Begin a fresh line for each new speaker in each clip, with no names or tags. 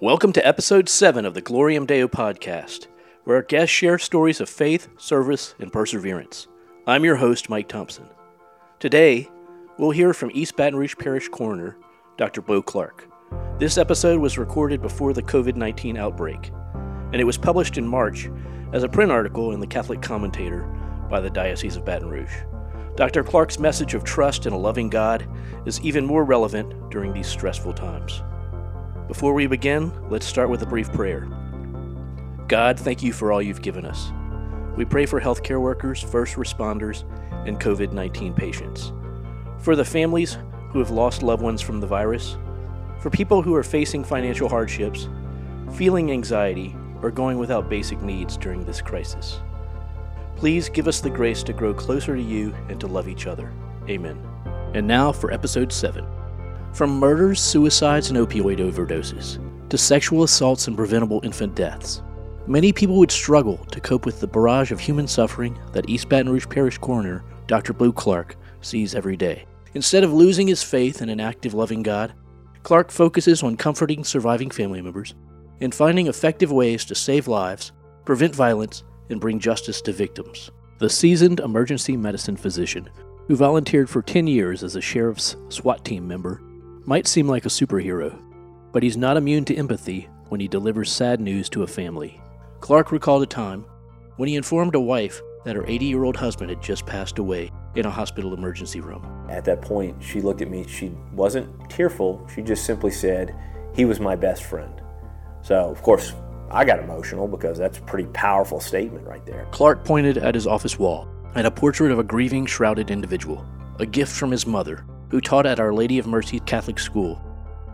Welcome to episode 7 of the Gloriam Deo podcast, where our guests share stories of faith, service, and perseverance. I'm your host, Mike Thompson. Today, we'll hear from East Baton Rouge Parish Coroner, Dr. Beau Clark. This episode was recorded before the COVID 19 outbreak, and it was published in March as a print article in the Catholic Commentator by the Diocese of Baton Rouge. Dr. Clark's message of trust in a loving God is even more relevant during these stressful times. Before we begin, let's start with a brief prayer. God, thank you for all you've given us. We pray for healthcare workers, first responders, and COVID 19 patients. For the families who have lost loved ones from the virus, for people who are facing financial hardships, feeling anxiety, or going without basic needs during this crisis. Please give us the grace to grow closer to you and to love each other. Amen. And now for episode 7. From murders, suicides, and opioid overdoses, to sexual assaults and preventable infant deaths, many people would struggle to cope with the barrage of human suffering that East Baton Rouge Parish Coroner Dr. Beau Clark sees every day. Instead of losing his faith in an active, loving God, Clark focuses on comforting surviving family members and finding effective ways to save lives, prevent violence, and bring justice to victims. The seasoned emergency medicine physician, who volunteered for 10 years as a sheriff's SWAT team member, might seem like a superhero, but he's not immune to empathy when he delivers sad news to a family. Clark recalled a time when he informed a wife that her 80 year old husband had just passed away in a hospital emergency room.
At that point, she looked at me. She wasn't tearful. She just simply said, He was my best friend. So, of course, I got emotional because that's a pretty powerful statement right there.
Clark pointed at his office wall at a portrait of a grieving, shrouded individual, a gift from his mother, who taught at Our Lady of Mercy Catholic School,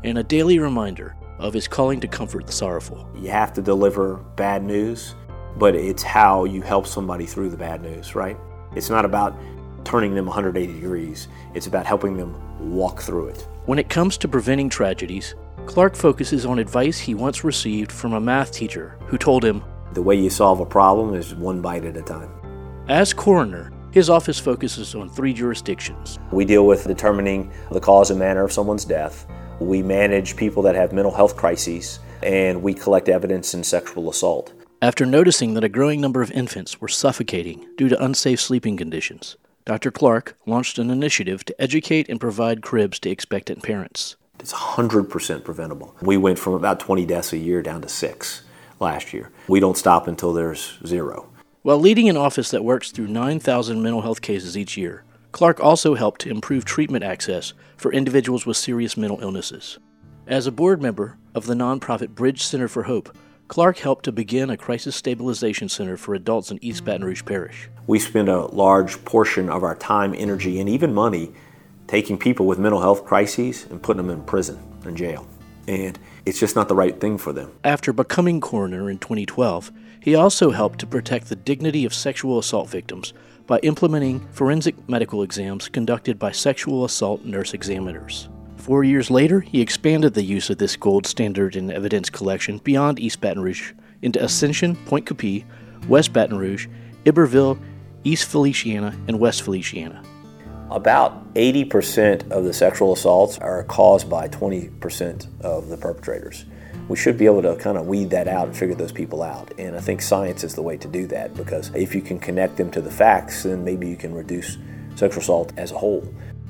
and a daily reminder of his calling to comfort the sorrowful.
You have to deliver bad news, but it's how you help somebody through the bad news, right? It's not about turning them 180 degrees, it's about helping them walk through it.
When it comes to preventing tragedies, Clark focuses on advice he once received from a math teacher who told him
The way you solve a problem is one bite at a time.
As coroner, his office focuses on three jurisdictions.
We deal with determining the cause and manner of someone's death. We manage people that have mental health crises, and we collect evidence in sexual assault.
After noticing that a growing number of infants were suffocating due to unsafe sleeping conditions, Dr. Clark launched an initiative to educate and provide cribs to expectant parents.
It's 100% preventable. We went from about 20 deaths a year down to six last year. We don't stop until there's zero.
While leading an office that works through 9,000 mental health cases each year, Clark also helped to improve treatment access for individuals with serious mental illnesses. As a board member of the nonprofit Bridge Center for Hope, Clark helped to begin a crisis stabilization center for adults in East Baton Rouge Parish.
We spend a large portion of our time, energy, and even money taking people with mental health crises and putting them in prison and jail. And it's just not the right thing for them.
After becoming coroner in 2012, he also helped to protect the dignity of sexual assault victims by implementing forensic medical exams conducted by sexual assault nurse examiners. Four years later, he expanded the use of this gold standard in evidence collection beyond East Baton Rouge into Ascension, Pointe Coupee, West Baton Rouge, Iberville, East Feliciana, and West Feliciana.
About 80% of the sexual assaults are caused by 20% of the perpetrators we should be able to kind of weed that out and figure those people out. And I think science is the way to do that because if you can connect them to the facts, then maybe you can reduce sexual assault as a whole.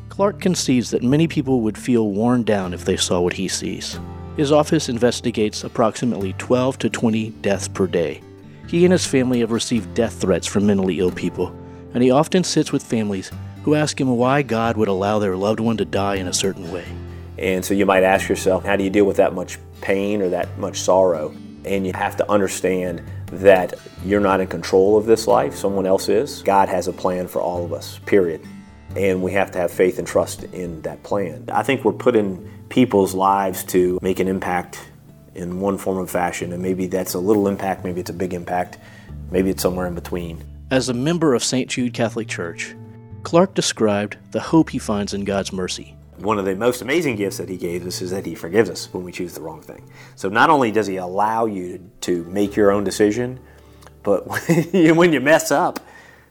Clark concedes that many people would feel worn down if they saw what he sees. His office investigates approximately 12 to 20 deaths per day. He and his family have received death threats from mentally ill people, and he often sits with families who ask him why God would allow their loved one to die in a certain way.
And so you might ask yourself, how do you deal with that much pain or that much sorrow? And you have to understand that you're not in control of this life, someone else is. God has a plan for all of us, period. And we have to have faith and trust in that plan. I think we're putting people's lives to make an impact in one form of fashion, and maybe that's a little impact, maybe it's a big impact, maybe it's somewhere in between.
As a member of St. Jude Catholic Church, Clark described the hope he finds in God's mercy
one of the most amazing gifts that he gave us is that he forgives us when we choose the wrong thing. So not only does he allow you to make your own decision, but when you mess up,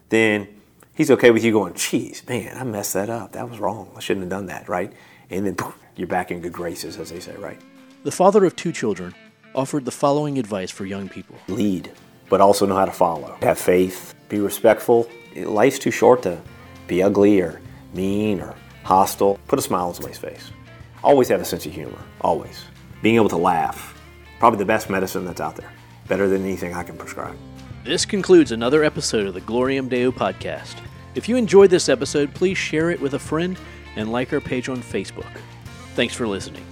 then he's okay with you going, geez, man, I messed that up. That was wrong. I shouldn't have done that, right? And then poof, you're back in good graces, as they say, right?
The father of two children, offered the following advice for young people
Lead, but also know how to follow. Have faith, be respectful. Life's too short to be ugly or mean or hostile. Put a smile on somebody's face. Always have a sense of humor, always. Being able to laugh, probably the best medicine that's out there. Better than anything I can prescribe.
This concludes another episode of the Gloriam Deo podcast. If you enjoyed this episode, please share it with a friend and like our page on Facebook. Thanks for listening.